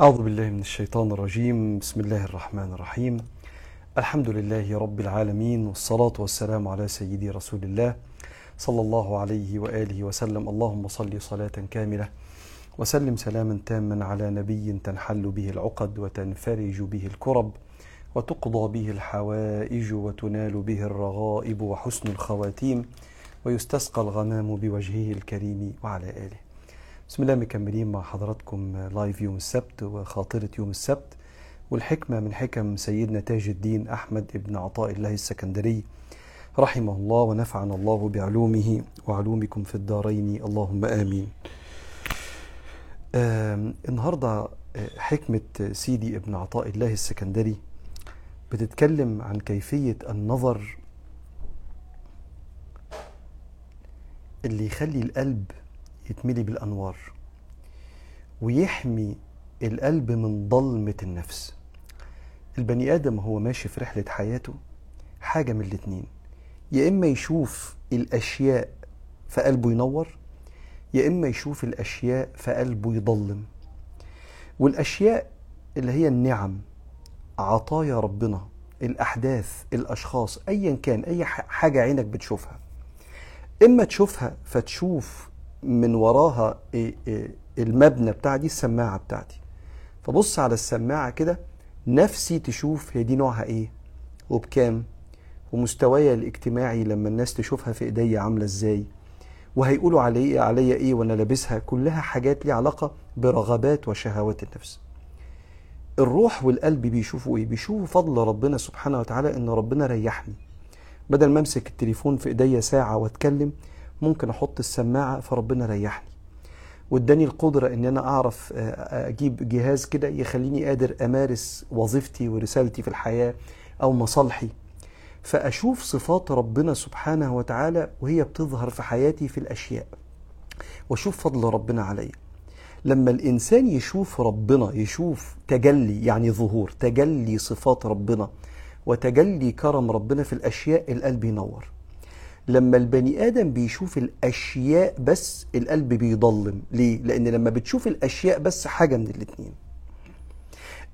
أعوذ بالله من الشيطان الرجيم. بسم الله الرحمن الرحيم. الحمد لله رب العالمين والصلاة والسلام على سيدي رسول الله صلى الله عليه وآله وسلم. اللهم صل صلاة كاملة وسلم سلاما تاما على نبي تنحل به العقد وتنفرج به الكرب وتقضى به الحوائج وتنال به الرغائب وحسن الخواتيم ويستسقى الغمام بوجهه الكريم وعلى آله. بسم الله مكملين مع حضراتكم live يوم السبت وخاطرة يوم السبت والحكمة من حكم سيدنا تاج الدين أحمد ابن عطاء الله السكندري رحمه الله ونفعنا الله بعلومه وعلومكم في الدارين. اللهم آمين. آم، النهاردة آه، حكمة سيدي ابن عطاء الله السكندري بتتكلم عن كيفية النظر اللي يخلي القلب يتملي بالأنوار ويحمي القلب من ضلمة النفس. البني آدم هو ماشي في رحلة حياته حاجة من الاتنين. يا إما يشوف الأشياء فقلبه ينور يا إما يشوف الأشياء فقلبه يضلم. والأشياء اللي هي النعم عطايا ربنا الأحداث الأشخاص أيا كان أي حاجة عينك بتشوفها. إما تشوفها فتشوف من وراها إيه إيه المبنى بتاع دي السماعة بتاعتي فبص على السماعة كده نفسي تشوف هي دي نوعها إيه وبكام ومستواي الاجتماعي لما الناس تشوفها في إيديا عاملة إزاي وهيقولوا علي عليا إيه وأنا لابسها. كلها حاجات ليها علاقة برغبات وشهوات النفس. الروح والقلب بيشوفوا إيه؟ بيشوفوا فضل ربنا سبحانه وتعالى إن ربنا ريحني. بدل ما أمسك التليفون في إيديا ساعة وأتكلم ممكن أحط السماعة فربنا ريحني. واداني القدرة إن أنا أعرف آه، أجيب جهاز كده يخليني قادر أمارس وظيفتي ورسالتي في الحياة أو مصالحي. فأشوف صفات ربنا سبحانه وتعالى وهي بتظهر في حياتي في الأشياء. وأشوف فضل ربنا عليا. لما الإنسان يشوف ربنا يشوف تجلي يعني ظهور تجلي صفات ربنا وتجلي كرم ربنا في الأشياء القلب ينور. لما البني آدم بيشوف الأشياء بس القلب بيضلم. ليه؟ لأن لما بتشوف الأشياء بس حاجة من الاتنين.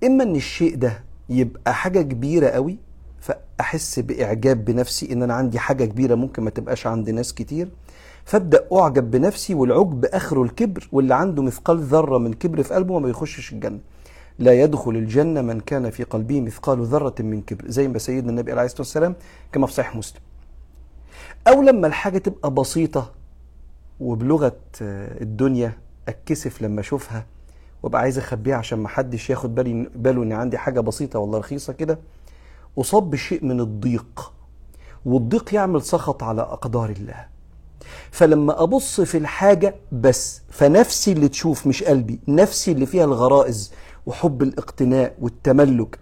إما إن الشيء ده يبقى حاجة كبيرة قوي فأحس بإعجاب بنفسي إن أنا عندي حاجة كبيرة ممكن ما تبقاش عند ناس كتير فأبدأ أعجب بنفسي والعجب اخره الكبر واللي عنده مثقال ذرة من كبر في قلبه ما بيخشش الجنة. لا يدخل الجنة من كان في قلبه مثقال ذرة من كبر زي ما سيدنا النبي عليه الصلاة والسلام كما في صحيح مسلم. أو لما الحاجة تبقى بسيطة وبلغة آه، الدنيا أتكسف لما أشوفها وأبقى عايز أخبيها عشان ما حدش ياخد بالي باله ان عندي حاجة بسيطة ولا رخيصة كده أصاب بشيء من الضيق والضيق يعمل سخط على أقدار الله. فلما أبص في الحاجة بس فنفسي اللي تشوف مش قلبي نفسي اللي فيها الغرائز وحب الاقتناء والتملك.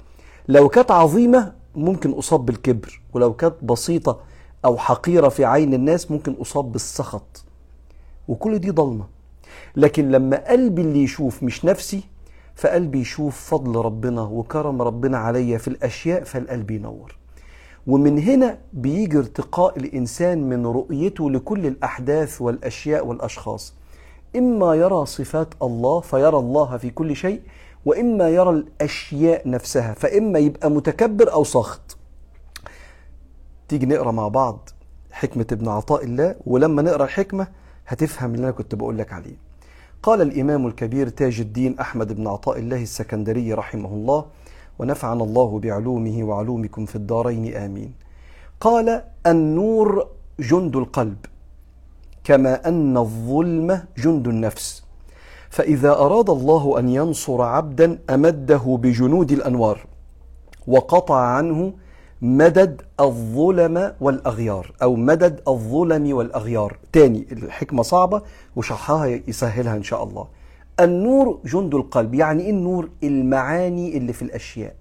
لو كانت عظيمة ممكن أصاب بالكبر ولو كانت بسيطة أو حقيرة في عين الناس ممكن اصاب بالسخط. وكل دي ضلمة. لكن لما قلبي اللي يشوف مش نفسي فقلبي يشوف فضل ربنا وكرم ربنا عليا في الأشياء فالقلب ينور. ومن هنا بيجي ارتقاء الإنسان من رؤيته لكل الأحداث والأشياء والأشخاص. إما يرى صفات الله فيرى الله في كل شيء وإما يرى الأشياء نفسها فإما يبقى متكبر أو ساخط. تيجي نقرأ مع بعض حكمة ابن عطاء الله ولما نقرأ الحكمه هتفهم اللي أنا كنت بقول لك عليه. قال الإمام الكبير تاج الدين أحمد بن عطاء الله السكندري رحمه الله ونفعنا الله بعلومه وعلومكم في الدارين آمين. قال النور جند القلب كما أن الظلم جند النفس. فإذا أراد الله أن ينصر عبدا أمده بجنود الأنوار وقطع عنه مدد الظلم والأغيار أو مدد الظلم والأغيار. تاني الحكمة صعبة وشرحها يسهلها إن شاء الله. النور جند القلب يعني إيه النور؟ المعاني اللي في الأشياء.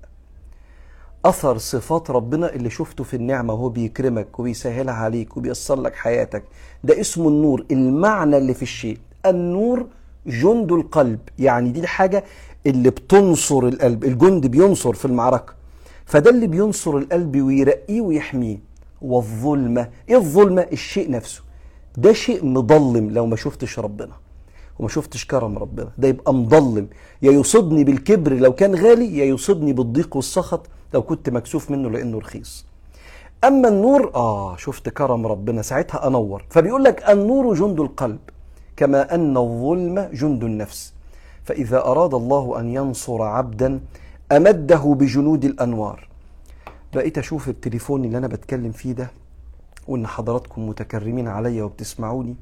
أثر صفات ربنا اللي شفته في النعمة وهو بيكرمك وبيسهلها عليك وبيسر لك حياتك. ده اسمه النور المعنى اللي في الشيء. النور جند القلب يعني دي الحاجة اللي بتنصر القلب الجند بينصر في المعركة. فده اللي بينصر القلب ويرقيه ويحميه. والظلمة إيه الظلمة؟ الشيء نفسه. ده شيء مظلم لو ما شفتش ربنا. وما شفتش كرم ربنا. ده يبقى مضلم. يا يصيبني بالكبر لو كان غالي يا يصيبني بالضيق والسخط لو كنت مكسوف منه لأنه رخيص. أما النور آه شفت كرم ربنا. ساعتها أنور. فبيقول لك النور جند القلب كما أن الظلم جند النفس. فإذا أراد الله أن ينصر عبدا أمده بجنود الأنوار. بقيت أشوف التليفون اللي أنا بتكلم فيه ده وإن حضراتكم متكرمين عليا وبتسمعوني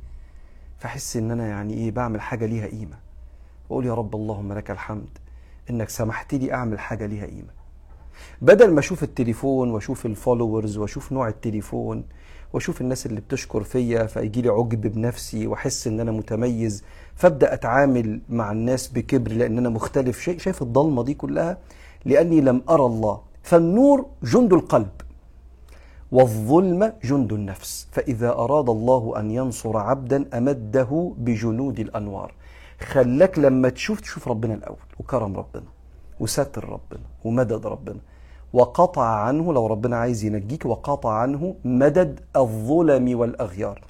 فأحس إن أنا يعني إيه بعمل حاجة ليها قيمة. واقول يا رب اللهم لك الحمد إنك سمحت لي أعمل حاجة ليها قيمة. بدل ما أشوف التليفون وأشوف ال followers وأشوف نوع التليفون وأشوف الناس اللي بتشكر فيا فيجي لي عجب بنفسي وأحس إن أنا متميز فابدأ أتعامل مع الناس بكبر لأن أنا مختلف. شيء شايف الضلمة دي كلها؟ لأني لم أرى الله. فالنور جند القلب والظلم جند النفس. فإذا أراد الله أن ينصر عبدا أمده بجنود الأنوار. خلاك لما تشوف تشوف ربنا الأول. وكرم ربنا وستر ربنا ومدد ربنا. وقطع عنه لو ربنا عايز ينجيك وقطع عنه مدد الظلم والأغيار.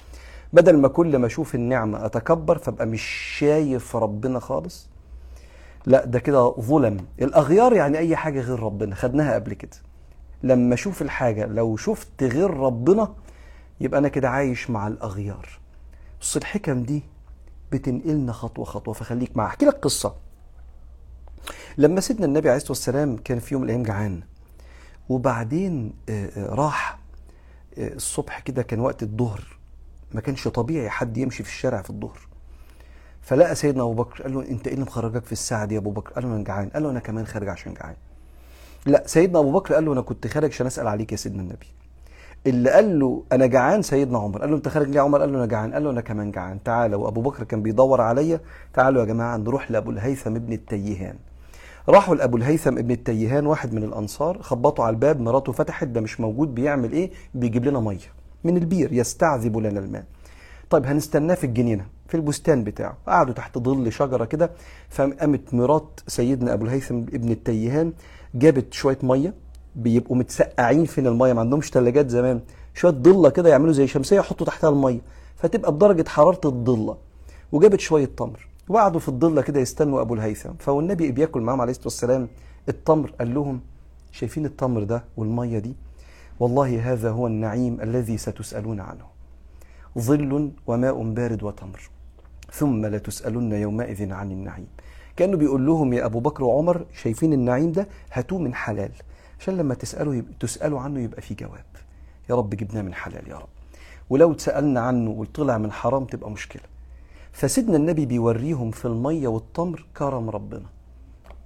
بدل ما كل ما أشوف النعمة أتكبر فأبقى مش شايف ربنا خالص. لا ده كده ظلم. الأغيار يعني أي حاجة غير ربنا. خدناها قبل كده. لما أشوف الحاجة لو شفت غير ربنا يبقى أنا كده عايش مع الأغيار. بص الحكم دي بتنقلنا خطوة خطوة. فخليك معايا. أحكي لك قصة. لما سيدنا النبي عليه الصلاة والسلام كان في يوم من الأيام جعان وبعدين آه، آه، راح آه، الصبح كده كان وقت الظهر. ما كانش طبيعي حد يمشي في الشارع في الظهر. فلقى سيدنا أبو بكر قال له أنت إيه اللي مخرجك في الساعة دي يا أبو بكر؟ قال له أنا جعان. قال له أنا كمان خارج عشان جعان. لا سيدنا أبو بكر قال له أنا كنت خارج عشان أسأل عليك يا سيدنا النبي. اللي قال له أنا جعان سيدنا عمر. قال له أنت خارج ليه يا عمر؟ قال له أنا جعان. قال له أنا كمان جعان. تعالى وأبو بكر كان بيدور عليا. تعالوا يا جماعة نروح لأبو الهيثم ابن التيهان. راحوا لأبو الهيثم ابن التيهان واحد من الأنصار خبطوا على الباب مراته فتحت ده مش موجود بيعمل إيه؟ بيجيب لنا مية. من البير يستعذب لنا الماء. طيب هنستناه في الجنينة في البستان بتاعه. قعدوا تحت ظل شجرة كده فقامت مرات سيدنا أبو الهيثم ابن التيهان جابت شوية مية بيبقوا متسقعين فين المية؟ ما عندهمش ثلاجات زمان. شوية ضلة كده يعملوا زي شمسية يحطوا تحتها المية. فتبقى بدرجة حرارة الضلة. وجابت شوية تمر. وقعدوا في الضلة كده يستنوا أبو الهيثم. فالنبي بياكل معاهم عليه الصلاة والسلام. التمر قال لهم شايفين التمر ده والمية دي؟ والله هذا هو النعيم الذي ستسألون عنه. ظل وماء بارد وتمر. ثم لتسالن يومئذ عن النعيم. كأنه بيقول لهم يا أبو بكر وعمر شايفين النعيم ده؟ هاتوه من حلال. عشان لما تسالوا يبقى تسالوا عنه يبقى في جواب. يا رب جبناه من حلال يا رب. ولو تسألنا عنه وطلع من حرام تبقى مشكلة. فسيدنا النبي بيوريهم في المية والتمر كرم ربنا.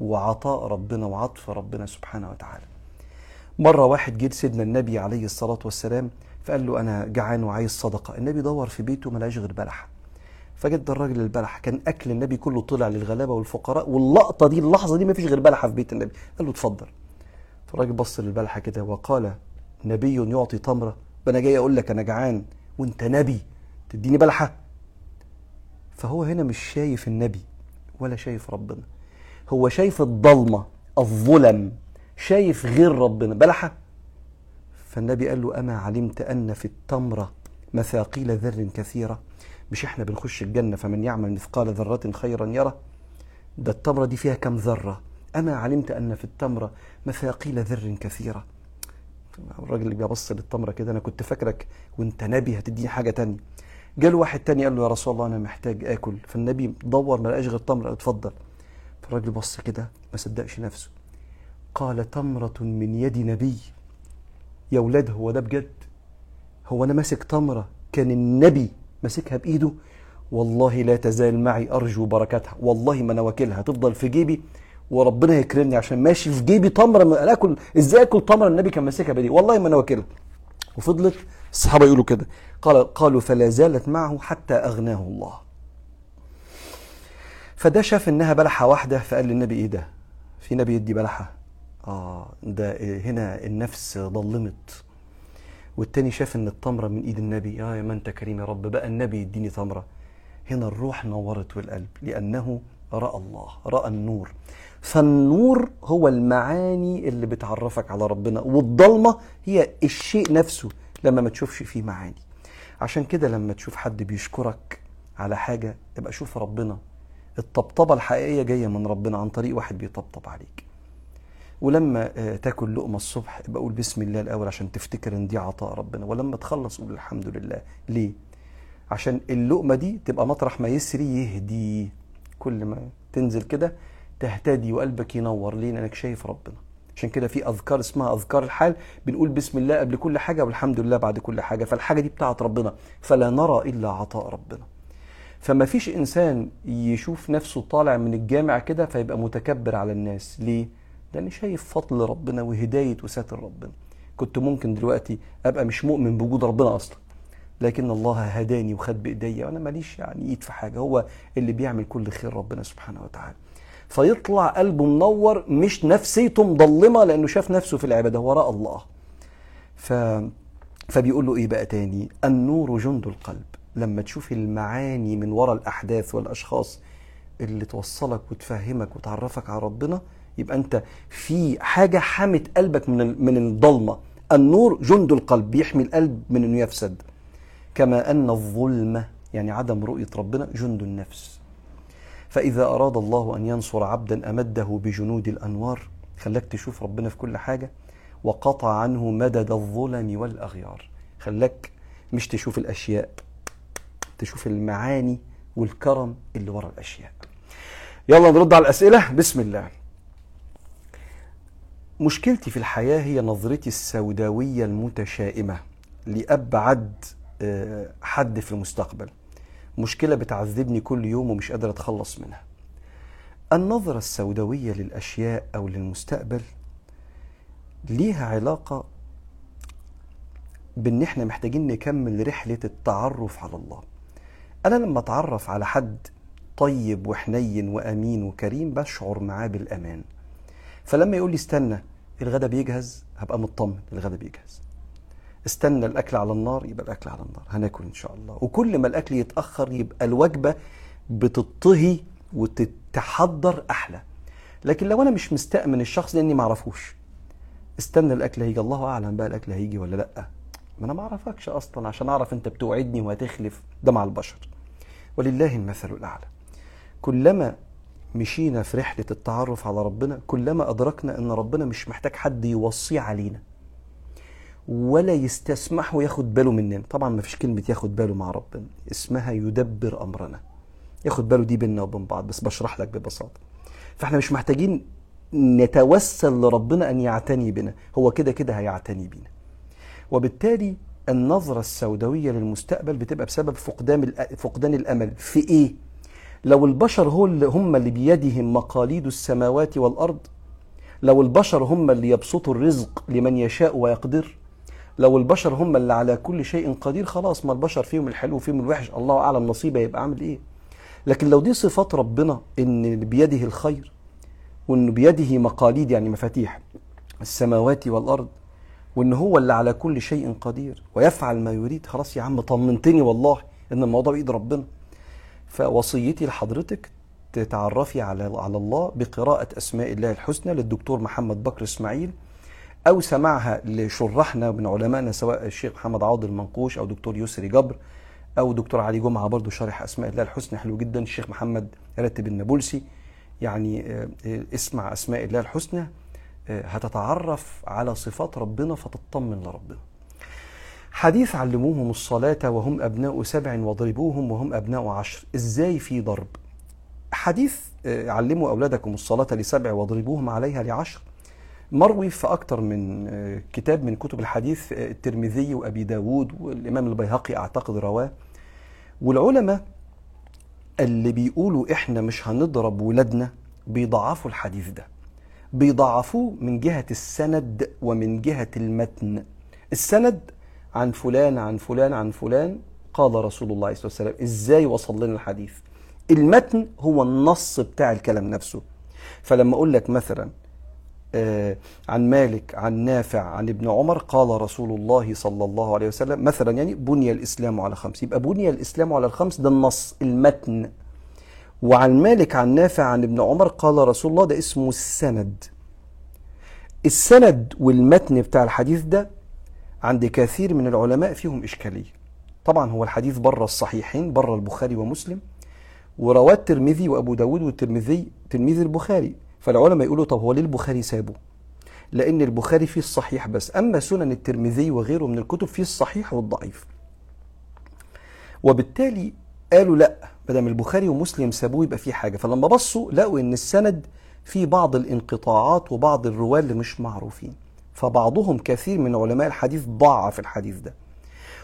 وعطاء ربنا وعطف ربنا سبحانه وتعالى. مرة واحد جه سيدنا النبي عليه الصلاة والسلام فقال له أنا جعان وعايز صدقة. النبي دور في بيته ما لقاش غير بلحه فجد الراجل البلح كان أكل النبي كله طلع للغلابة والفقراء واللقطة دي اللحظة دي ما فيش غير بلحه في بيت النبي. قال له اتفضل. فالراجل بص للبلحه كده وقال نبي يعطي تمرة. فانا جاي أقول لك أنا جعان وأنت نبي تديني بلحة. فهو هنا مش شايف النبي ولا شايف ربنا هو شايف الضلمة الظلم. شايف غير ربنا. بلحة. فالنبي قال له أما علمت أن في التمره مثاقيل ذر كثيرة؟ مش إحنا بنخش الجنة فمن يعمل مثقال ذرة خيرا يره؟ ده التمرة دي فيها كم ذرة؟ أما علمت أن في التمره مثاقيل ذر كثيرة؟ الراجل اللي بيبص للتمرة كده أنا كنت فاكرك وأنت نبي هتديني حاجة تانية. جاله واحد تاني قال له يا رسول الله أنا محتاج آكل. فالنبي دور ما لقاش غير قال اتفضل. فالراجل بص كده ما صدقش نفسه. قال تمرة من يد نبي. يا ولاد هو ده بجد؟ هو أنا ماسك تمرة كان النبي ماسكها بإيده؟ والله لا تزال معي أرجو بركتها والله ما أنا واكلها تفضل في جيبي وربنا يكرمني عشان ماشي في جيبي تمرة ما أنا أكل إزاي أكل تمرة النبي كان ماسكها بايدي والله ما أنا واكلها. وفضلت الصحابة يقولوا كده. قال قالوا فلا زالت معه حتى أغناه الله. فده شاف إنها بلحة واحدة فقال للنبي إيه ده؟ في نبي يدي بلحة؟ آه ده هنا النفس ضلمت والتاني شاف إن التمره من إيد النبي. يا ما أنت كريم يا رب. بقى النبي يديني تمرة. هنا الروح نورت والقلب لأنه رأى الله رأى النور. فالنور هو المعاني اللي بتعرفك على ربنا. والضلمة هي الشيء نفسه لما ما تشوفش فيه معاني. عشان كده لما تشوف حد بيشكرك على حاجة ابقى شوف ربنا. الطبطبة الحقيقية جاية من ربنا عن طريق واحد بيطبطب عليك. ولما آه، تاكل لقمة الصبح يبقى قول بسم الله الأول عشان تفتكر إن دي عطاء ربنا ولما تخلص قول الحمد لله. ليه؟ عشان اللقمة دي تبقى مطرح ما يسري يهدي. كل ما تنزل كده تهتدي وقلبك ينور. ليه؟ لأنك شايف ربنا. عشان كده في أذكار اسمها أذكار الحال بنقول بسم الله قبل كل حاجة والحمد لله بعد كل حاجة. فالحاجة دي بتاعت ربنا. فلا نرى إلا عطاء ربنا. فما فيش إنسان يشوف نفسه طالع من الجامع كده فيبقى متكبر على الناس. ليه؟ لأن شايف فضل ربنا وهداية وساتر ربنا كنت ممكن دلوقتي أبقى مش مؤمن بوجود ربنا أصلا لكن الله هداني وخد بإيديا وأنا ماليش يعني إيد في حاجة هو اللي بيعمل كل خير ربنا سبحانه وتعالى. فيطلع قلبه منور مش نفسيته مضلمة لأنه شاف نفسه في العبادة وراء الله. ف... فبيقول له إيه بقى تاني؟ النور جند القلب. لما تشوف المعاني من وراء الأحداث والأشخاص اللي توصلك وتفهمك وتعرفك على ربنا يبقى انت في حاجة حامت قلبك من من الضلمة. النور جند القلب بيحمي القلب من انه يفسد. كما أن الظلمه يعني عدم رؤية ربنا جند النفس. فإذا أراد الله أن ينصر عبدا أمده بجنود الأنوار خلاك تشوف ربنا في كل حاجة. وقطع عنه مدد الظلم والأغيار. خلاك مش تشوف الأشياء تشوف المعاني والكرم اللي ورا الأشياء. يلا نرد على الأسئلة. بسم الله. مشكلتي في الحياة هي نظرتي السوداوية المتشائمة لأبعد آه، حد في المستقبل. مشكلة بتعذبني كل يوم ومش قادر أتخلص منها. النظرة السوداوية للأشياء أو للمستقبل ليها علاقة بإن إحنا محتاجين نكمل رحلة التعرف على الله. أنا لما أتعرف على حد طيب وحنين وأمين وكريم بشعر معاه بالأمان. فلما يقول لي استنى الغدا بيجهز هبقى مطمن الغدا بيجهز. استنى الأكل على النار يبقى الأكل على النار. هناكل إن شاء الله. وكل ما الأكل يتأخر يبقى الوجبة بتطهي وتتحضر أحلى. لكن لو أنا مش مستأمن الشخص لاني ما أعرفوش استنى الأكل هيجي الله أعلم بقى الأكل هيجي ولا لأ. ما أنا ما أعرفكش أصلا عشان أعرف أنت بتوعدني وهتخلف ده مع البشر. ولله المثل الأعلى. كلما مشينا في رحلة التعرف على ربنا كلما أدركنا أن ربنا مش محتاج حد يوصيه علينا. ولا يستسمح وياخد باله مننا. طبعا ما فيش كلمة ياخد باله مع ربنا. اسمها يدبر أمرنا. ياخد باله دي بيننا وبين بعض بس بشرح لك ببساطة. فإحنا مش محتاجين نتوسل لربنا أن يعتني بنا. هو كده كده هيعتني بينا. وبالتالي النظرة السوداوية للمستقبل بتبقى بسبب فقدان فقدان الأمل. في إيه؟ لو البشر هم اللي بيدهم مقاليد السماوات والأرض لو البشر هم اللي يبسطوا الرزق لمن يشاء ويقدر لو البشر هم اللي على كل شيء قدير خلاص ما البشر فيهم الحلو وفيهم الوحش الله أعلم نصيبه يبقى عامل إيه. لكن لو دي صفات ربنا إن بيده الخير وإنه بيده مقاليد يعني مفاتيح السماوات والأرض وإن هو اللي على كل شيء قدير ويفعل ما يريد خلاص يا عم طمنتني والله إن الموضوع بإيد ربنا. فوصيتي لحضرتك تتعرفي على على الله بقراءة أسماء الله الحسنى للدكتور محمد بكر إسماعيل أو سماعها لشرحنا من علمائنا سواء الشيخ محمد عوض المنقوش أو دكتور يسري جبر أو دكتور علي جمعة برضو شارح أسماء الله الحسنى. حلو جدا. الشيخ محمد راتب النابلسي. يعني آه، آه، اسمع أسماء الله الحسنى آه، هتتعرف على صفات ربنا فتطمن لربنا. حديث علموهم الصلاة وهم أبناء سبع واضربوهم وهم أبناء عشر. إزاي في ضرب؟ حديث آه، علموا أولادكم الصلاة لسبع واضربوهم عليها لعشر. مروي في أكثر من آه، كتاب من كتب الحديث آه، الترمذي وأبي داود والإمام البيهقي أعتقد رواه. والعلماء اللي بيقولوا إحنا مش هنضرب ولادنا بيضعفوا الحديث ده. بيضعفوه من جهة السند ومن جهة المتن. السند عن فلان عن فلان عن فلان قال رسول الله صلى الله عليه وسلم إزاي وصل لنا الحديث؟ المتن هو النص بتاع الكلام نفسه. فلما أقول لك مثلا آه عن مالك عن نافع عن ابن عمر قال رسول الله صلى الله عليه وسلم مثلا يعني بني الإسلام على خمس يبقى بني الإسلام على الخمس ده النص المتن. وعن مالك عن نافع عن ابن عمر قال رسول الله ده اسمه السند. السند والمتن بتاع الحديث ده عند كثير من العلماء فيهم إشكالية. طبعا هو الحديث بره الصحيحين بره البخاري ومسلم ورواه الترمذي وأبو داود والترمذي تلميذ البخاري. فالعلماء يقولوا طب هو ليه البخاري سابه؟ لأن البخاري فيه الصحيح بس. أما سنن الترمذي وغيره من الكتب فيه الصحيح والضعيف. وبالتالي قالوا لا بدل البخاري ومسلم سابوه يبقى في حاجة. فلما بصوا لقوا إن السند فيه بعض الانقطاعات وبعض الرواه اللي مش معروفين. فبعضهم كثير من علماء الحديث ضعف الحديث ده.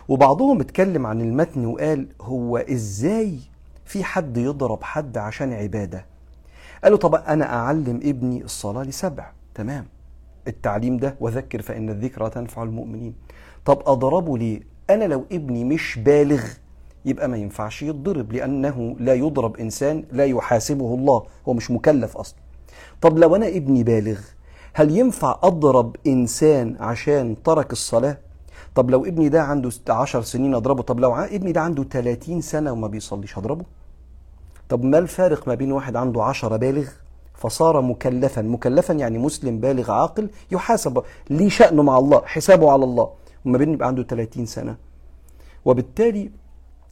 وبعضهم اتكلم عن المتن وقال هو إزاي في حد يضرب حد عشان عبادة؟ قالوا طب أنا أعلم ابني الصلاة لسبع. تمام. التعليم ده وذكر فإن الذكرى تنفع المؤمنين. طب أضربه ليه؟ أنا لو ابني مش بالغ يبقى ما ينفعش يتضرب لأنه لا يضرب إنسان لا يحاسبه الله هو مش مكلف أصلا. طب لو أنا ابني بالغ هل ينفع أضرب إنسان عشان ترك الصلاة؟ طب لو ابني ده عنده 10 سنين أضربه طب لو ابني ده عنده 30 سنة وما بيصليش هضربه طب ما الفارق ما بين واحد عنده 10 بالغ فصار مكلفا. مكلفا يعني مسلم بالغ عاقل يحاسب ليه شأنه مع الله حسابه على الله. وما بين يبقى عنده 30 سنة. وبالتالي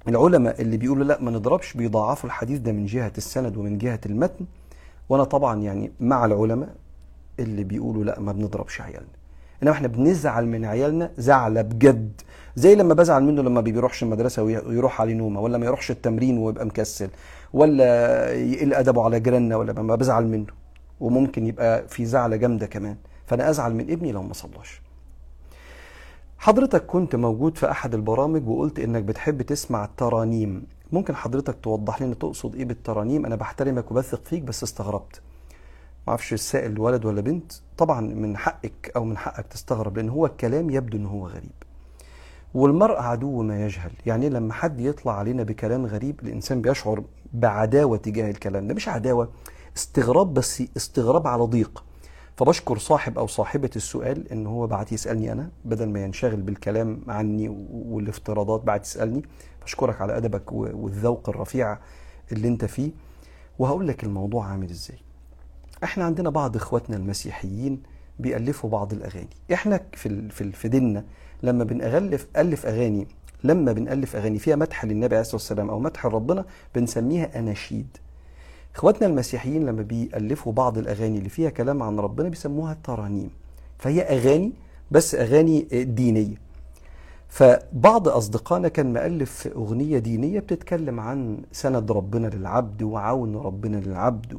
العلماء اللي بيقولوا لا ما نضربش بيضاعفوا الحديث ده من جهة السند ومن جهة المتن. وأنا طبعا يعني مع العلماء اللي بيقولوا لا ما بنضربش عيالنا. إنما إحنا بنزعل من عيالنا زعلة بجد. زي لما بزعل منه لما بيروحش المدرسة ويروح عليه نومة ولا ما يروحش التمرين ويبقى مكسل ولا يقل أدبه على جيراننا ولا ما بزعل منه. وممكن يبقى في زعلة جامدة كمان. فأنا أزعل من ابني لو ما صلاش. حضرتك كنت موجود في أحد البرامج وقلت إنك بتحب تسمع الترانيم. ممكن حضرتك توضح لنا تقصد إيه بالترانيم؟ أنا بحترمك وبثق فيك بس استغربت. ما أعرفش السائل ولد ولا بنت طبعا من حقك أو من حقك تستغرب لأن هو الكلام يبدو ان هو غريب. والمرء عدو ما يجهل. يعني لما حد يطلع علينا بكلام غريب الإنسان بيشعر بعداوة تجاه الكلام ده مش عداوة استغراب بس استغراب على ضيق. فبشكر صاحب أو صاحبة السؤال إن هو بعت يسألني أنا بدل ما ينشغل بالكلام عني والافتراضات بعت يسألني. بشكرك على أدبك والذوق الرفيع اللي أنت فيه. وهقول لك الموضوع عامل إزاي. إحنا عندنا بعض اخواتنا المسيحيين بيألفوا بعض الأغاني. إحنا في في في ديننا لما بنألف ألف أغاني لما بنألف أغاني فيها مدح للنبي عليه الصلاة والسلام أو مدح لربنا بنسميها أناشيد. اخواتنا المسيحيين لما بيألفوا بعض الأغاني اللي فيها كلام عن ربنا بيسموها ترانيم. فهي أغاني بس أغاني دينية. فبعض أصدقائنا كان مؤلف أغنية دينية بتتكلم عن سند ربنا للعبد وعون ربنا للعبد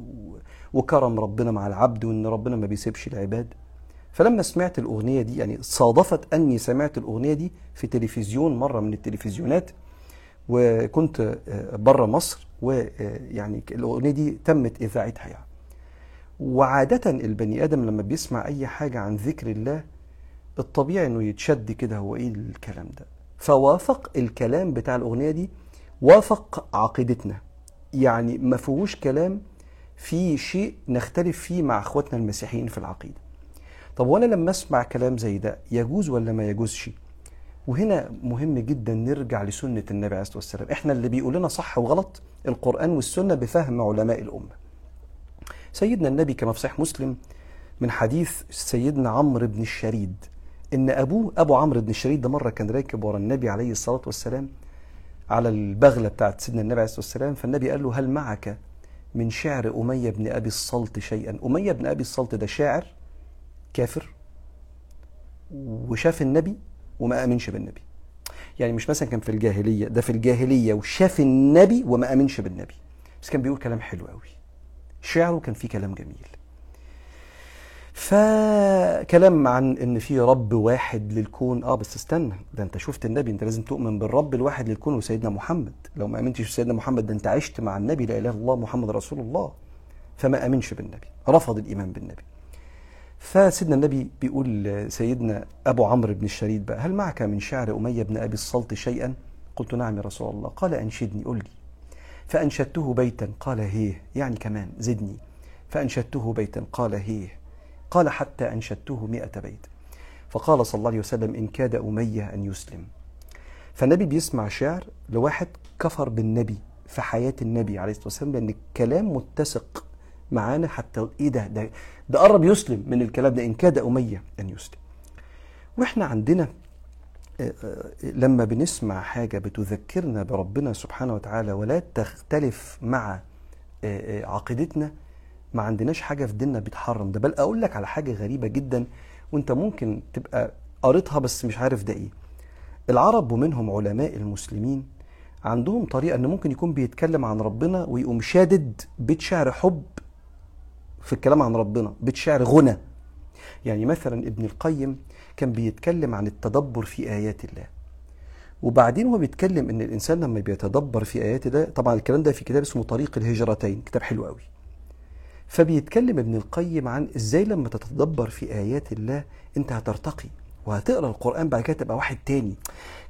وكرم ربنا مع العبد وإن ربنا ما بيسيبش العباد. فلما سمعت الأغنية دي يعني صادفت أني سمعت الأغنية دي في تلفزيون مرة من التلفزيونات وكنت بره مصر ويعني الأغنية دي تمت إذاعتها يعني. وعادة البني آدم لما بيسمع أي حاجة عن ذكر الله الطبيعي إنه يتشد كده هو إيه الكلام ده؟ فوافق الكلام بتاع الأغنية دي وافق عقيدتنا. يعني ما فيهوش كلام في شيء نختلف فيه مع أخواتنا المسيحيين في العقيدة. طب وأنا لما أسمع كلام زي ده يجوز ولا ما يجوزش وهنا مهم جدا نرجع لسنة النبي عليه الصلاة والسلام. إحنا اللي بيقول لنا صح وغلط القرآن والسنة بفهم علماء الأمة. سيدنا النبي كما في صحيح مسلم من حديث سيدنا عمرو بن الشريد إن أبوه أبو عمرو بن الشريد ده مرة كان راكب ورا النبي عليه الصلاة والسلام على البغلة بتاعت سيدنا النبي عليه الصلاة والسلام فالنبي قال له هل معك من شعر أمية بن أبي الصلت شيئا. أمية بن أبي الصلت ده شاعر كافر وشاف النبي وما آمنش بالنبي. يعني مش مثلا كان في الجاهلية ده في الجاهلية وشاف النبي وما آمنش بالنبي. بس كان بيقول كلام حلو قوي شعره كان فيه كلام جميل. فكلام عن إن في رب واحد للكون. آه بس استنى ده أنت شفت النبي أنت لازم تؤمن بالرب الواحد للكون وسيدنا محمد. لو ما آمنتش بسيدنا محمد ده أنت عشت مع النبي لا إله إلا الله محمد رسول الله. فما آمنش بالنبي رفض الإيمان بالنبي. فسيدنا النبي بيقول سيدنا أبو عمرو بن الشريد بقى هل معك من شعر أمية بن أبي الصلت شيئا؟ قلت نعم يا رسول الله. قال أنشدني قل لي. فأنشدته بيتا قال هيه يعني كمان زدني. فأنشدته بيتا قال هيه. قال حتى أنشدته مئة بيت. فقال صلى الله عليه وسلم إن كاد أمية أن يسلم. فالنبي بيسمع شعر لواحد كفر بالنبي في حياة النبي عليه الصلاة والسلام لأن الكلام متسق معانا حتى إيه ده؟ ده, ده قرب يسلم من الكلام ده إن كاد أمية أن يسلم. وإحنا عندنا آه، آه، لما بنسمع حاجة بتذكرنا بربنا سبحانه وتعالى ولا تختلف مع آه، عقيدتنا ما عندناش حاجة في ديننا بتحرم ده بل أقول لك على حاجة غريبة جدا وأنت ممكن تبقى قريتها بس مش عارف ده إيه. العرب ومنهم علماء المسلمين عندهم طريقة إن ممكن يكون بيتكلم عن ربنا ويقوم شادد بيت شعر حب في الكلام عن ربنا بيت شعر غنى. يعني مثلا ابن القيم كان بيتكلم عن التدبر في آيات الله. وبعدين هو بيتكلم إن الإنسان لما بيتدبر في آيات ده طبعا الكلام ده في كتاب اسمه طريق الهجرتين كتاب حلو قوي فبيتكلم ابن القيم عن إزاي لما تتدبر في آيات الله أنت هترتقي وهتقرأ القرآن بعد كده تبقى واحد تاني.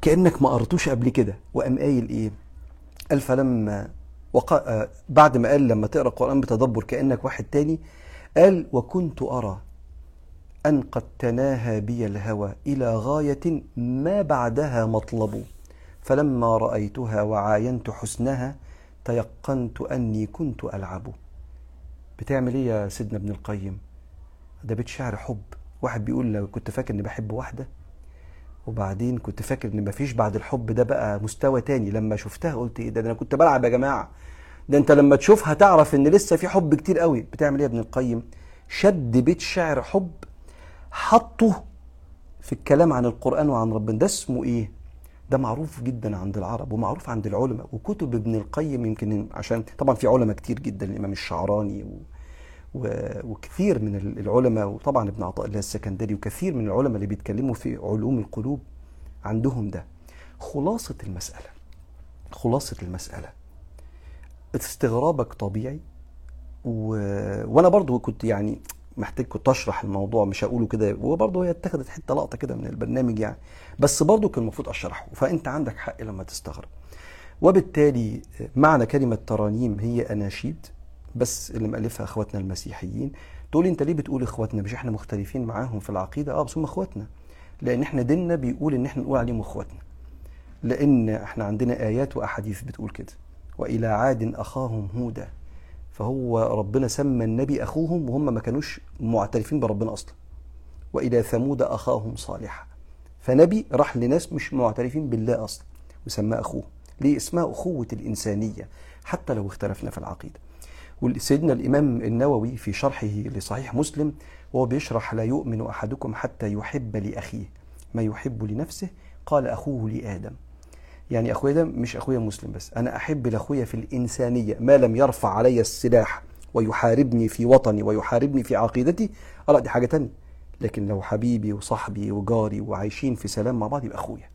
كأنك ما قريتوش قبل كده. وقام قايل إيه؟ قال فلما وقع آه، بعد ما قال لما تقرأ القرآن بتدبر كأنك واحد تاني قال وكنت أرى أن قد تناهى بي الهوى إلى غاية ما بعدها مطلب. فلما رأيتها وعاينت حسنها تيقنت أني كنت ألعب. بتعمل إيه يا سيدنا ابن القيم؟ ده بيت شعر حب. واحد بيقول لو كنت فاكر إني بحب واحدة وبعدين كنت فاكر إن مفيش بعد الحب ده بقى مستوى تاني. لما شفتها قلت إيه ده, ده أنا كنت بلعب يا جماعة. ده أنت لما تشوفها تعرف إن لسه في حب كتير قوي. بتعمل إيه يا ابن القيم؟ شد بيت شعر حب حطه في الكلام عن القرآن وعن ربنا. ده اسمه إيه؟ ده معروف جدا عند العرب ومعروف عند العلماء. وكتب ابن القيم يمكن عشان طبعا في علماء كتير جدا الإمام الشعراني. وكثير من العلماء وطبعا ابن عطاء الله السكندري وكثير من العلماء اللي بيتكلموا في علوم القلوب عندهم ده. خلاصة المسألة خلاصة المسألة استغرابك طبيعي و... وأنا برضو كنت يعني محتاج كنت أشرح الموضوع مش هقوله كده وبرضه هي اتخذت حتة لقطة كده من البرنامج يعني بس برضه كان المفروض أشرحه فأنت عندك حق لما تستغرب. وبالتالي معنى كلمة ترانيم هي أناشيد. بس اللي مألفها أخواتنا المسيحيين. تقول أنت ليه بتقول إخواتنا؟ مش إحنا مختلفين معاهم في العقيدة؟ آه بس هم إخواتنا. لأن إحنا ديننا بيقول إن إحنا نقول عليهم إخواتنا. لأن إحنا عندنا آيات وأحاديث بتقول كده. وإلى عاد أخاهم هودا. فهو ربنا سمى النبي أخوهم وهم ما كانوش معترفين بربنا أصلا. وإلى ثمود أخاهم صالحا. فنبي راح لناس مش معترفين بالله أصلا وسماه أخوه. ليه؟ اسمها أخوة الإنسانية. حتى لو اختلفنا في العقيدة. وسيدنا الإمام النووي في شرحه لصحيح مسلم وهو بيشرح لا يؤمن أحدكم حتى يحب لأخيه ما يحب لنفسه قال أخوه لآدم. يعني أخويا ده مش أخويا مسلم بس أنا أحب لأخويا في الإنسانية ما لم يرفع علي السلاح ويحاربني في وطني ويحاربني في عقيدتي لا دي حاجة تانية. لكن لو حبيبي وصاحبي وجاري وعايشين في سلام مع بعض يبقى أخويا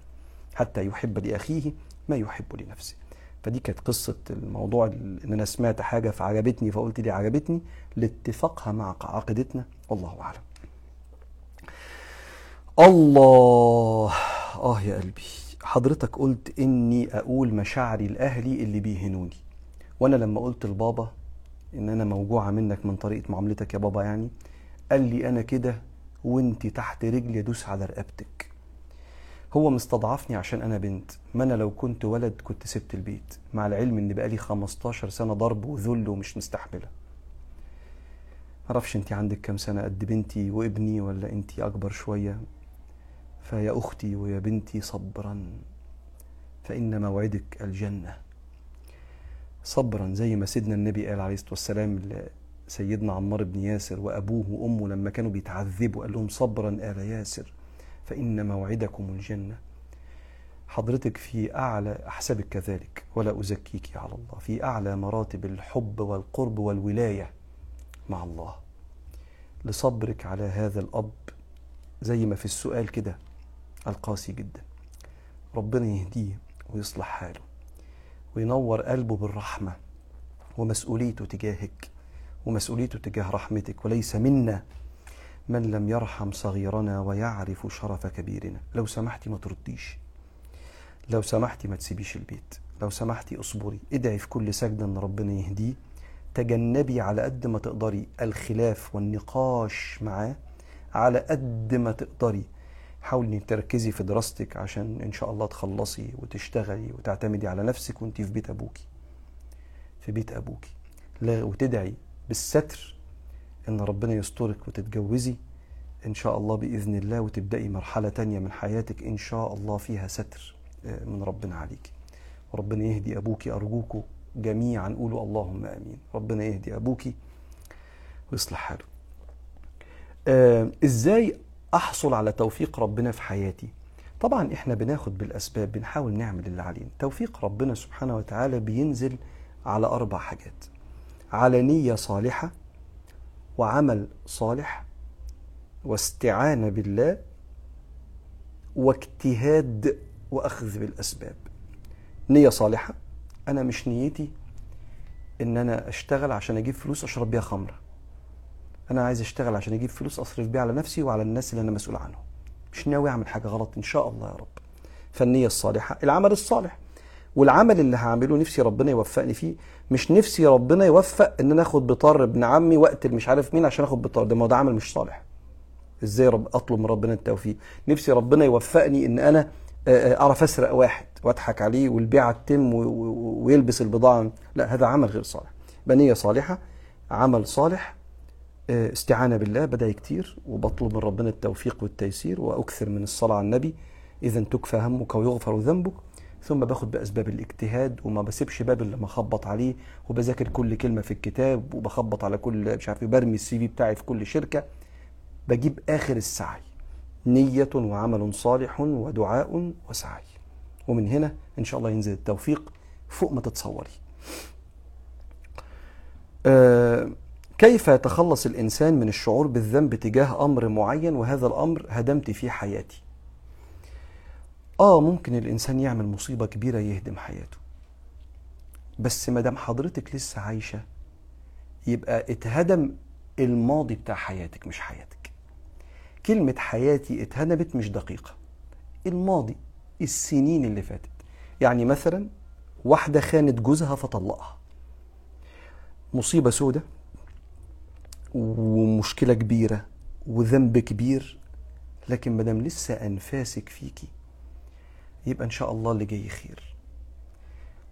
حتى يحب لأخيه ما يحب لنفسه. فدي كانت قصة الموضوع إن أنا سمعت حاجة فعجبتني فقلت دي عجبتني لاتفاقها مع عقيدتنا. والله أعلم. الله. آه يا قلبي. حضرتك قلت إني أقول مشاعري لأهلي اللي بيهنوني. وأنا لما قلت لبابا إن أنا موجوعة منك من طريقة معاملتك يا بابا يعني قال لي أنا كده وأنت تحت رجلي ادوس على رقبتك. هو مستضعفني عشان أنا بنت. ما أنا لو كنت ولد كنت سبت البيت. مع العلم ان بقالي 15 سنة ضرب وذل ومش مستحملة. معرفش انت عندك كام سنة قد بنتي وابني ولا انت أكبر شوية؟ فيا أختي ويا بنتي صبرا. فإن موعدك الجنة. صبرا زي ما سيدنا النبي قال عليه الصلاة والسلام لسيدنا عمار بن ياسر وأبوه وأمه لما كانوا بيتعذبوا قال لهم صبرا آل ياسر. فإن موعدكم الجنة. حضرتك في أعلى أحسبك كذلك. ولا أزكيك على الله. في أعلى مراتب الحب والقرب والولاية مع الله. لصبرك على هذا الأب. زي ما في السؤال كده القاسي جدا. ربنا يهديه ويصلح حاله. وينور قلبه بالرحمة. ومسؤوليته تجاهك. ومسؤوليته تجاه رحمتك. وليس منا من لم يرحم صغيرنا ويعرف شرف كبيرنا. لو سمحتي ما ترديش. لو سمحتي ما تسيبيش البيت. لو سمحتي اصبري. ادعي في كل سجدة إن ربنا يهديه. تجنبي على قد ما تقدري الخلاف والنقاش معاه. على قد ما تقدري. حاولي تركزي في دراستك عشان إن شاء الله تخلصي وتشتغلي وتعتمدي على نفسك وانت في بيت أبوكي. في بيت أبوكي. وتدعي بالستر. إن ربنا يسترك وتتجوزي إن شاء الله بإذن الله وتبدأي مرحلة تانية من حياتك إن شاء الله فيها ستر آه، من ربنا عليك. وربنا يهدي أبوك أرجوكوا جميعا قولوا اللهم آمين. ربنا يهدي أبوك ويصلح حاله. آه، إزاي أحصل على توفيق ربنا في حياتي؟ طبعا إحنا بناخد بالأسباب بنحاول نعمل اللي علينا. توفيق ربنا سبحانه وتعالى بينزل على أربع حاجات. على نية صالحة وعمل صالح واستعانة بالله واجتهاد وأخذ بالأسباب. نية صالحة. أنا مش نيتي إن أنا أشتغل عشان أجيب فلوس أشرب بيها خمرة. أنا عايز أشتغل عشان أجيب فلوس أصرف بيها على نفسي وعلى الناس اللي أنا مسؤول عنهم. مش ناوي أعمل حاجة غلط إن شاء الله يا رب. فالنية الصالحة العمل الصالح. والعمل اللي هعمله نفسي ربنا يوفقني فيه مش نفسي ربنا يوفق إن أنا آخد بطار ابن عمي وقت مش عارف مين عشان آخد بطار. ده ما هو ده عمل مش صالح. إزاي رب أطلب من ربنا التوفيق؟ نفسي ربنا يوفقني إن أنا أعرف أسرق واحد وأضحك عليه والبيعه تتم ويلبس البضاعة. لا هذا عمل غير صالح. يبقى نيه صالحة عمل صالح استعانة بالله بدعي كتير وبطلب من ربنا التوفيق والتيسير وأكثر من الصلاة على النبي. اذا تكفى همك ويغفر ذنبك. ثم باخد بأسباب الاجتهاد وما بسيبش باب اللي ما أخبط عليه وبذاكر كل كلمة في الكتاب وبخبط على كل مش عارف إيه، برمي السي في بتاعي في كل شركة. بجيب آخر السعي نية وعمل صالح ودعاء وسعي. ومن هنا إن شاء الله ينزل التوفيق فوق ما تتصوري. آه، كيف يتخلص الإنسان من الشعور بالذنب تجاه أمر معين؟ وهذا الأمر هدمت فيه حياتي. آه ممكن الإنسان يعمل مصيبة كبيرة يهدم حياته. بس ما دام حضرتك لسه عايشة يبقى اتهدم الماضي بتاع حياتك مش حياتك. كلمة حياتي اتهدمت مش دقيقة. الماضي السنين اللي فاتت. يعني مثلا واحدة خانت جوزها فطلقها. مصيبة سودة ومشكلة كبيرة وذنب كبير لكن ما دام لسه أنفاسك فيكي يبقى إن شاء الله اللي جاي خير.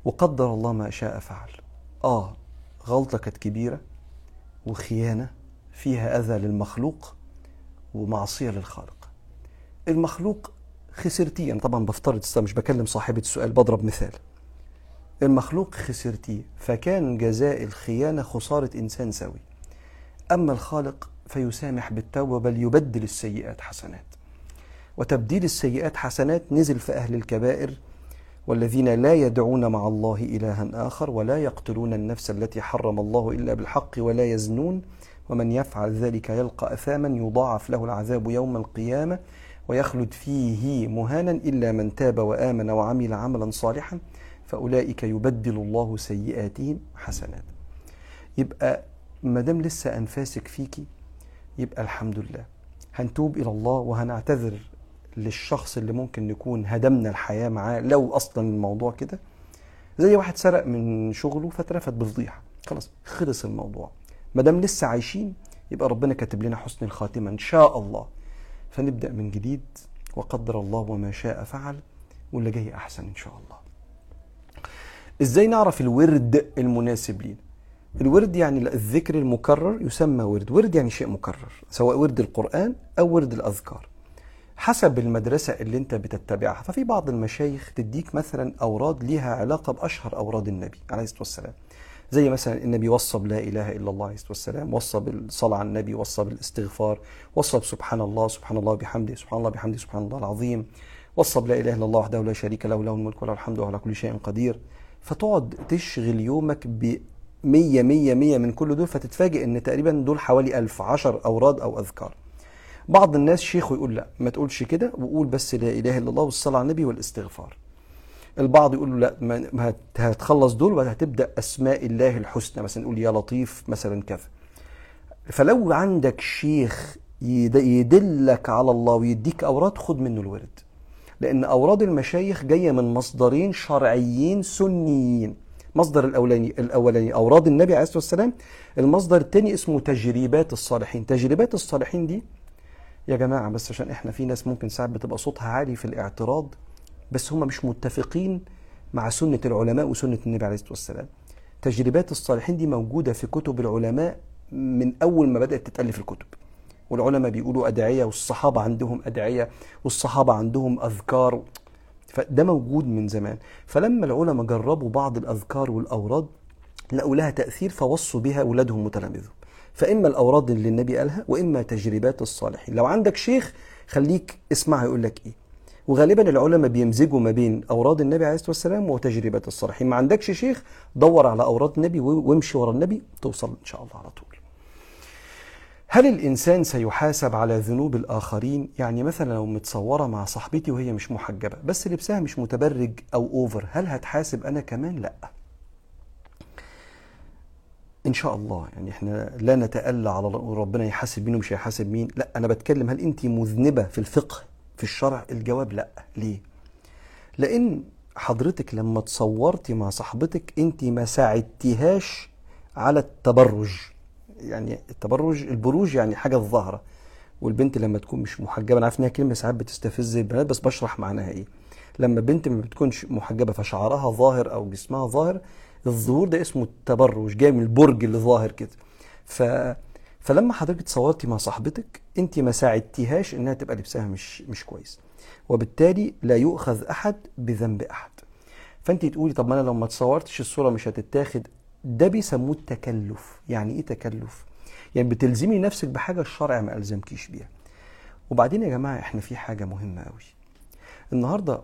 وقدر الله ما شاء فعل. آه غلطة كانت كبيرة وخيانة فيها أذى للمخلوق ومعصية للخالق. المخلوق خسرتيه. أنا طبعا بفترض مش بكلم صاحبة السؤال بضرب مثال. المخلوق خسرتيه فكان جزاء الخيانة خسارة إنسان سوي. أما الخالق فيسامح بالتوبة بل يبدل السيئات حسنات. وتبديل السيئات حسنات نزل في أهل الكبائر والذين لا يدعون مع الله إلها آخر ولا يقتلون النفس التي حرم الله إلا بالحق ولا يزنون ومن يفعل ذلك يلقى أثاما يضاعف له العذاب يوم القيامة ويخلد فيه مهانا إلا من تاب وآمن وعمل عملا صالحا فأولئك يبدل الله سيئاتهم حسنات. يبقى ما دام لسه أنفاسك فيكي يبقى الحمد لله. هنتوب إلى الله وهنعتذر للشخص اللي ممكن نكون هدمنا الحياة معاه لو أصلا الموضوع كده. زي واحد سرق من شغله فاترفد بفضيحة. خلاص خلص الموضوع. ما دام لسه عايشين يبقى ربنا كاتب لنا حسن الخاتمة إن شاء الله. فنبدأ من جديد. وقدر الله وما شاء فعل واللي جاي أحسن إن شاء الله. إزاي نعرف الورد المناسب لينا؟ الورد يعني الذكر المكرر يسمى ورد. ورد يعني شيء مكرر سواء ورد القرآن أو ورد الأذكار. حسب المدرسة اللي انت بتتبعها. ففي بعض المشايخ تديك مثلا أوراد ليها علاقة بأشهر أوراد النبي عليه الصلاة والسلام. زي مثلا النبي وصى بلا إله إلا الله عليه الصلاة والسلام وصى بالصلاة على النبي وصى بالاستغفار وصى بسبحان الله سبحان الله بحمده سبحان الله بحمده سبحان الله العظيم. وصى بلا إله إلا الله وحده لا شريك له له الملك وله الحمد وهو على كل شيء قدير. فتقعد تشغل يومك ب 100 100 100 من كل دول فتتفاجئ إن تقريبا دول حوالي 1000 10 أوراد أو أذكار. بعض الناس شيخه يقول لا ما تقولش كده وقول بس لا إله إلا الله والصلاة على النبي والاستغفار. البعض يقول له لا هتخلص دول وهتبدا أسماء الله الحسنى مثلا نقول يا لطيف مثلا كذا. فلو عندك شيخ يد- يدلك على الله ويديك أوراد خد منه الورد. لأن أوراد المشايخ جاية من مصدرين شرعيين سنيين. مصدر الاولاني الأولاني أوراد النبي عليه الصلاة والسلام المصدر الثاني اسمه تجريبات الصالحين. تجريبات الصالحين دي يا جماعة بس عشان إحنا في ناس ممكن ساعات بتبقى صوتها عالي في الاعتراض بس هم مش متفقين مع سنة العلماء وسنة النبي عليه الصلاة والسلام. تجربات الصالحين دي موجودة في كتب العلماء من أول ما بدأت تتالف الكتب. والعلماء بيقولوا أدعية والصحابة عندهم أدعية والصحابة عندهم أذكار. فده موجود من زمان. فلما العلماء جربوا بعض الأذكار والأوراد لقوا لها تأثير فوصوا بها اولادهم وتلاميذهم فإما الأوراد اللي النبي قالها وإما تجربات الصالحين. لو عندك شيخ خليك اسمعها يقول لك إيه. وغالبا العلماء بيمزجوا ما بين أوراد النبي عليه الصلاة والسلام وتجربات الصالحين. ما عندكش شيخ دور على أوراد النبي وامشي ورا النبي توصل إن شاء الله على طول. هل الإنسان سيحاسب على ذنوب الآخرين؟ يعني مثلا لو متصورة مع صاحبتي وهي مش محجبة بس لبسها مش متبرج أو اوفر هل هتحاسب أنا كمان؟ لأ. إن شاء الله. يعني إحنا لا نتألى على ربنا يحاسب مين ومش هيحاسب مين. لا أنا بتكلم هل انت مذنبة في الفقه في الشرع؟ الجواب لا. ليه؟ لأن حضرتك لما تصورتي مع صاحبتك انت ما ساعدتيهاش على التبرج. يعني التبرج البروج يعني حاجة الظاهره والبنت لما تكون مش محجبة أنا عارف إنها كلمة ساعات بتستفز البنات بس بشرح معناها إيه. لما بنت ما بتكونش محجبة فشعرها ظاهر أو جسمها ظاهر الظهور ده اسمه التبرج جاي من البرج اللي ظاهر كده. ف فلما حضرتك اتصورتي مع صاحبتك انت ما ساعدتيهاش إنها تبقى لبسها مش مش كويس. وبالتالي لا يؤخذ أحد بذنب أحد. فانت تقولي طب ما أنا لو ما اتصورتش الصورة مش هتتاخد. ده بيسموه التكلف. يعني إيه تكلف؟ يعني بتلزمي نفسك بحاجة الشرع ما ألزمكيش بيها. وبعدين يا جماعة إحنا في حاجة مهمة قوي النهارده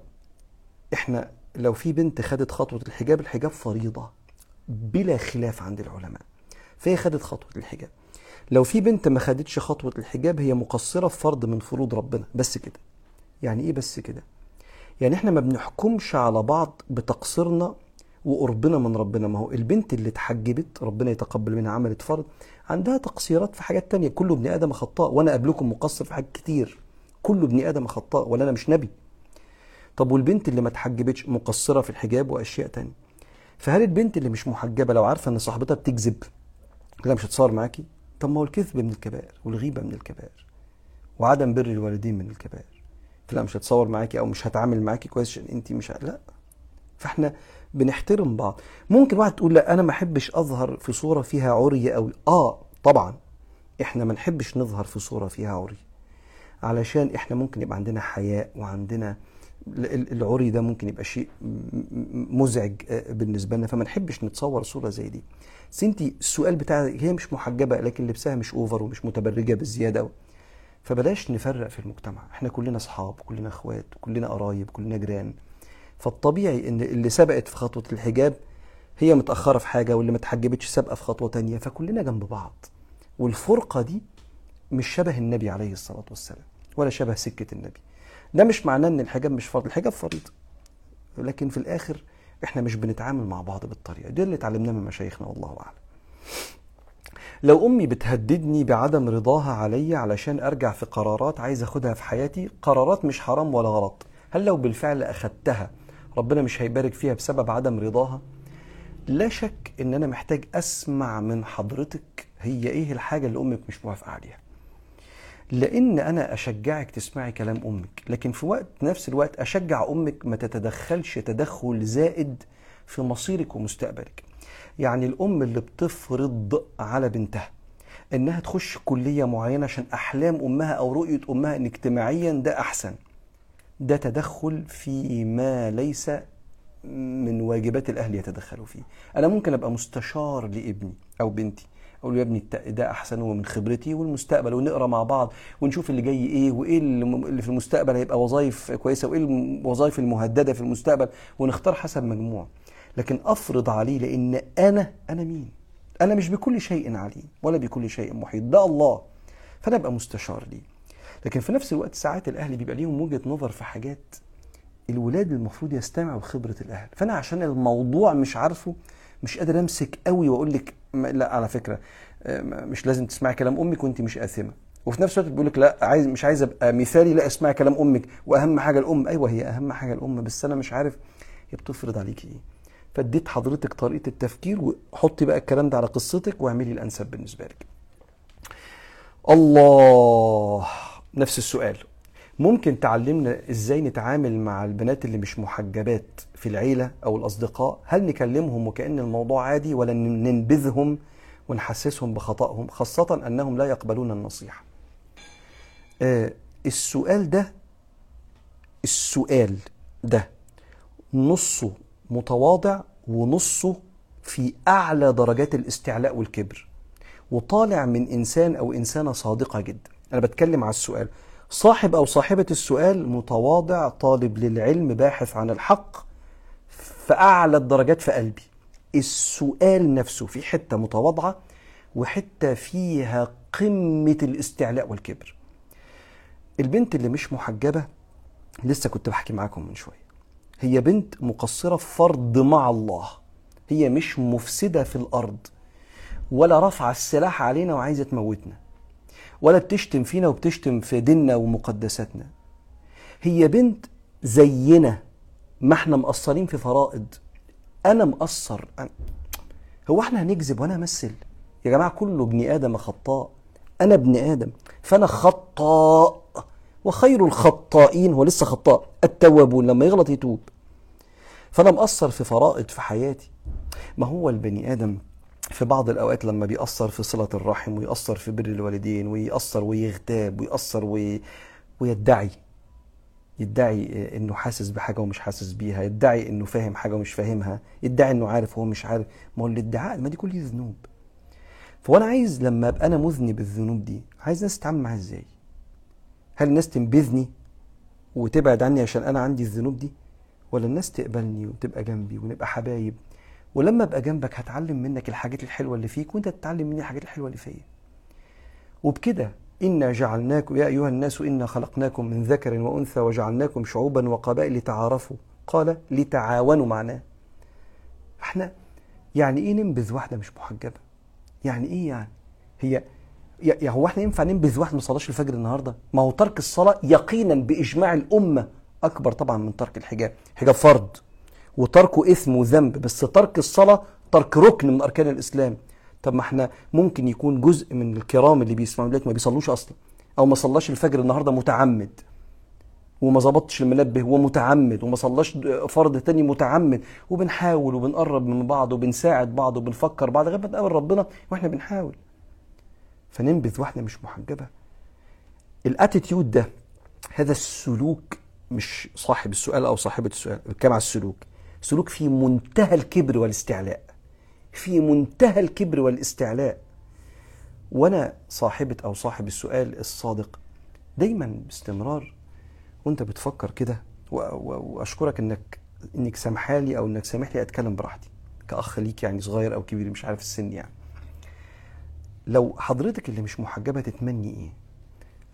إحنا لو في بنت خدت خطوة الحجاب الحجاب فريضة بلا خلاف عند العلماء. فهي خدت خطوة الحجاب. لو في بنت ما خدتش خطوة الحجاب هي مقصرة في فرض من فروض ربنا. بس كده. يعني إيه بس كده؟ يعني إحنا ما بنحكمش على بعض بتقصيرنا وقربنا من ربنا. ما هو البنت اللي اتحجبت ربنا يتقبل منها عملت فرض عندها تقصيرات في حاجات تانية. كل ابن آدم خطاء وأنا قبلكم مقصر في حاجات كتير. كل ابن آدم خطاء ولا أنا مش نبي. طب والبنت اللي ما اتحجبتش مقصرة في الحجاب وأشياء تانية؟ فهل البنت اللي مش محجبة لو عارفة إن صاحبتها بتكذب؟ لا مش هتصور معاكي؟ طب ما هو الكذب من الكبائر والغيبة من الكبائر وعدم بر الوالدين من الكبائر. لا مش هتصور معاكي أو مش هتعامل معاكي كويس عشان انت مش لا. فإحنا بنحترم بعض. ممكن واحد تقول لا أنا ما أحبش أظهر في صورة فيها عري قوي آه طبعا. إحنا ما نحبش نظهر في صورة فيها عري. علشان إحنا ممكن يبقى عندنا حياء وعندنا العري ده ممكن يبقى شيء مزعج بالنسبة لنا فما نحبش نتصور صورة زي دي. انت السؤال بتاعك هي مش محجبة لكن لبسها مش اوفر ومش متبرجة بالزياده فبلاش نفرق في المجتمع. إحنا كلنا أصحاب كلنا أخوات كلنا قرايب كلنا جيران. فالطبيعي إن اللي سبقت في خطوة الحجاب هي متأخرة في حاجة واللي ما اتحجبتش سابقة في خطوة تانية. فكلنا جنب بعض. والفرقة دي مش شبه النبي عليه الصلاة والسلام ولا شبه سكة النبي. ده مش معناه إن الحجاب مش فرض الحجاب فريضه لكن في الآخر إحنا مش بنتعامل مع بعض بالطريقة. دي اللي اتعلمناه من مشايخنا والله أعلم. لو أمي بتهددني بعدم رضاها عليا علشان أرجع في قرارات عايز أخدها في حياتي قرارات مش حرام ولا غلط. هل لو بالفعل أخدتها ربنا مش هيبارك فيها بسبب عدم رضاها؟ لا شك إن أنا محتاج أسمع من حضرتك هي إيه الحاجة اللي أمك مش موافقة عليها. لأن أنا أشجعك تسمعي كلام أمك لكن في وقت نفس الوقت أشجع أمك ما تتدخلش تدخل زائد في مصيرك ومستقبلك. يعني الأم اللي بتفرض على بنتها إنها تخش كلية معينة عشان أحلام أمها أو رؤية أمها إن اجتماعيا ده أحسن. ده تدخل في ما ليس من واجبات الأهل يتدخلوا فيه. أنا ممكن أبقى مستشار لابني أو بنتي. أقول له يا ابني ده أحسن ومن خبرتي والمستقبل ونقرأ مع بعض ونشوف اللي جاي إيه وإيه اللي في المستقبل هيبقى وظائف كويسة وإيه الوظائف المهددة في المستقبل ونختار حسب مجموع. لكن أفرض عليه لأن أنا أنا مين؟ أنا مش بكل شيء عليم ولا بكل شيء محيط ده الله فأنا أبقى مستشار ليه؟ لكن في نفس الوقت ساعات الأهل بيبقى ليهم وجهة نظر في حاجات الولاد المفروض يستمعوا خبره الأهل فأنا عشان الموضوع مش عارفه مش قادر امسك قوي واقول لك لا على فكرة مش لازم تسمعي كلام أمك وانت مش آثمة. وفي نفس الوقت بيقول لك لا عايز مش عايز أبقى مثالي لا اسمعي كلام أمك. وأهم حاجة الأم. أيوه هي أهم حاجة الأم بس أنا مش عارف هي بتفرض عليكي إيه. فاديت حضرتك طريقة التفكير وحطي بقى الكلام ده على قصتك واعملي الأنسب بالنسبة لك. الله نفس السؤال. ممكن تعلمنا إزاي نتعامل مع البنات اللي مش محجبات؟ في العيلة أو الأصدقاء هل نكلمهم وكأن الموضوع عادي ولا ننبذهم ونحسسهم بخطأهم خاصة أنهم لا يقبلون النصيحة؟ آه السؤال ده السؤال ده نصه متواضع ونصه في أعلى درجات الاستعلاء والكبر وطالع من إنسان أو إنسانة صادقة جدا. أنا بتكلم على السؤال. صاحب أو صاحبة السؤال متواضع طالب للعلم باحث عن الحق في اعلى الدرجات في قلبي. السؤال نفسه في حتة متواضعة وحتة فيها قمة الاستعلاء والكبر. البنت اللي مش محجبة لسه كنت بحكي معاكم من شوية. هي بنت مقصرة في فرض مع الله. هي مش مفسدة في الأرض. ولا رفع السلاح علينا وعايزة تموتنا. ولا بتشتم فينا وبتشتم في ديننا ومقدساتنا. هي بنت زينا ما إحنا مقصرين في فرائض. أنا مقصر. أنا... هو إحنا هنكذب وأنا أمثل؟ يا جماعة كله ابن آدم خطاء. أنا ابن آدم. فأنا خطاء. وخير الخطائين هو لسه خطاء. التوابون لما يغلط يتوب. فأنا مقصر في فرائض في حياتي. ما هو البني آدم في بعض الأوقات لما بيأثر في صلة الرحم ويأثر في بر الوالدين ويأثر ويغتاب ويأثر وي... ويدعي. يدعي إنه حاسس بحاجة ومش حاسس بيها يدعي إنه فاهم حاجة ومش فاهمها يدعي إنه عارف وهو مش عارف. ما هو الادعاء ما دي كل دي ذنوب فانا عايز لما أبقى أنا مذنب الذنوب دي عايز الناس تتعامل معاها إزاي؟ هل الناس تنبذني وتبعد عني عشان أنا عندي الذنوب دي؟ ولا الناس تقبلني وتبقى جنبي ونبقى حبايب؟ ولما أبقى جنبك هتعلم منك الحاجات الحلوة اللي فيك وأنت تتعلم مني الحاجات الحلوة اللي فيا. وبكده إنا جعلناكم يا أيها الناس إنا خلقناكم من ذكر وأنثى وجعلناكم شعوبا وقبائل لتعارفوا. قال لتعاونوا معناه إحنا يعني إيه ننبذ واحدة مش محجبة؟ يعني إيه يعني؟ هي يا هو إحنا ينفع ننبذ واحد ما صلاش الفجر النهارده؟ ما هو ترك الصلاة يقينا بإجماع الأمة. أكبر طبعا من ترك الحجاب. الحجاب فرض. وتركه إثم وذنب. بس ترك الصلاة ترك ركن من أركان الإسلام. طب ما إحنا ممكن يكون جزء من الكرام اللي بيسمعوا دلوقتي ما بيصلوش أصلا. أو ما صلاش الفجر النهارده متعمد. وما ظبطش المنبه ومتعمد. وما صلاش فرض تاني متعمد. وبنحاول وبنقرب من بعض وبنساعد بعض وبنفكر بعض لغاية ما نقابل ربنا وإحنا بنحاول. فننبذ واحدة مش محجبة. الأتيتيود ده هذا السلوك مش صاحب السؤال أو صاحبة السؤال بتكلم على السلوك. سلوك في منتهى الكبر والاستعلاء. في منتهى الكبر والاستعلاء. وأنا صاحبة أو صاحب السؤال الصادق دايما باستمرار وأنت بتفكر كده وأشكرك إنك إنك سامحالي أو إنك سامح لي أتكلم براحتي كأخ ليك يعني صغير أو كبير مش عارف السن يعني. لو حضرتك اللي مش محجبة تتمني إيه؟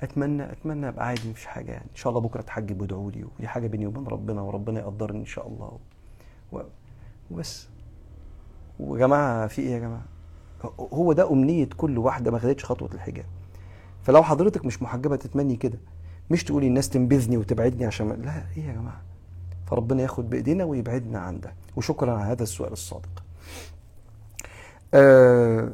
أتمنى أتمنى أبقى عادي مفيش حاجة يعني. إن شاء الله بكرة اتحجب وادعوا لي ودي حاجة بيني وبين ربنا وربنا يقدرني إن شاء الله. وبس. ويا جماعة في إيه يا جماعة؟ هو ده أمنية كل واحدة ما خدتش خطوة الحجاب. فلو حضرتك مش محجبة تتمني كده مش تقولي الناس تنبذني وتبعدني عشان لا إيه يا جماعة؟ فربنا ياخد بإيدينا ويبعدنا عن ده. وشكرا على هذا السؤال الصادق. آه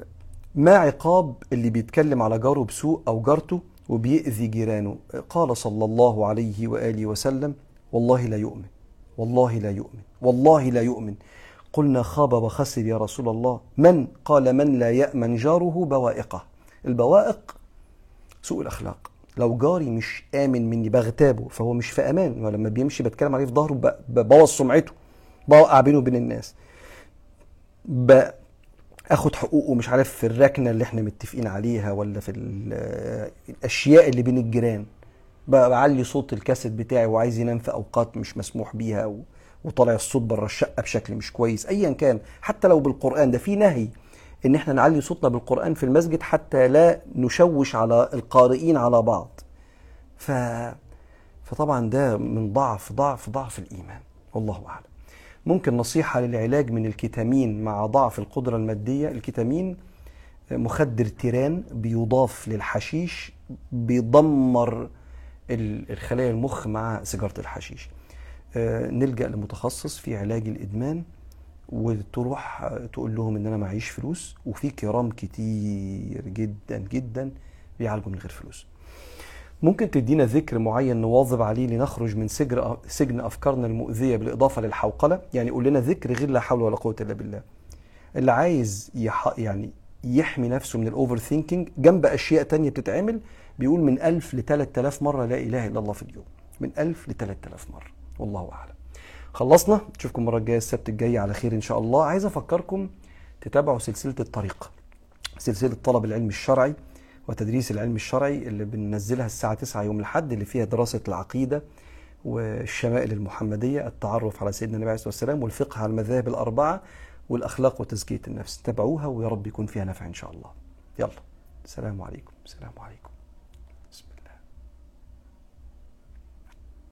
ما عقاب اللي بيتكلم على جاره بسوء أو جارته وبيأذي جيرانه؟ قال صلى الله عليه وآله وسلم والله لا يؤمن والله لا يؤمن والله لا يؤمن. قلنا خاب وخسر يا رسول الله. من؟ قال من لا يأمن جاره بوائقه. البوائق سوء الأخلاق. لو جاري مش آمن مني بغتابه فهو مش في أمان. ولما بيمشي بتكلم عليه في ظهره ببوظ سمعته بوقع بينه وبين الناس. آخد حقوقه مش عارف في الركنة اللي إحنا متفقين عليها ولا في الأشياء اللي بين الجيران. بعلي صوت الكاسيت بتاعي وعايز ينام في أوقات مش مسموح بيها وطالع الصوت بره الشقة بشكل مش كويس ايا كان حتى لو بالقرآن. ده في نهي إن إحنا نعلي صوتنا بالقرآن في المسجد حتى لا نشوش على القارئين على بعض. ف فطبعا ده من ضعف ضعف ضعف الإيمان. والله أعلم. ممكن نصيحة للعلاج من الكتامين مع ضعف القدرة المادية. الكتامين مخدر تيران بيضاف للحشيش بيدمر الخلايا المخ مع سيجارة الحشيش. نلجأ لمتخصص في علاج الإدمان وتروح تقول لهم إن أنا معيش فلوس وفي كرام كتير جدا جدا بيعالجوا من غير فلوس. ممكن تدينا ذكر معين نواظب عليه لنخرج من سجن سجن أفكارنا المؤذية بالإضافة للحوقلة؟ يعني قول لنا ذكر غير لا حول ولا قوة إلا بالله. اللي عايز يح... يعني يحمي نفسه من ال overthinking جنب أشياء تانية بتتعمل بيقول من 1000 ل 3000 مرة لا إله إلا الله في اليوم. من 1000 ل 3000 مرة. والله أعلم. خلصنا. نشوفكم المرة الجاية السبت الجاي على خير إن شاء الله. عايز أفكركم تتابعوا سلسلة الطريق سلسلة طلب العلم الشرعي وتدريس العلم الشرعي اللي بننزلها الساعة 9 يوم الأحد اللي فيها دراسة العقيدة والشمائل المحمدية التعرف على سيدنا النبي عليه الصلاة والسلام والفقه على المذاهب الأربعة والأخلاق وتزكية النفس. تابعوها ويا رب يكون فيها نفع إن شاء الله. يلا. السلام عليكم. السلام عليكم.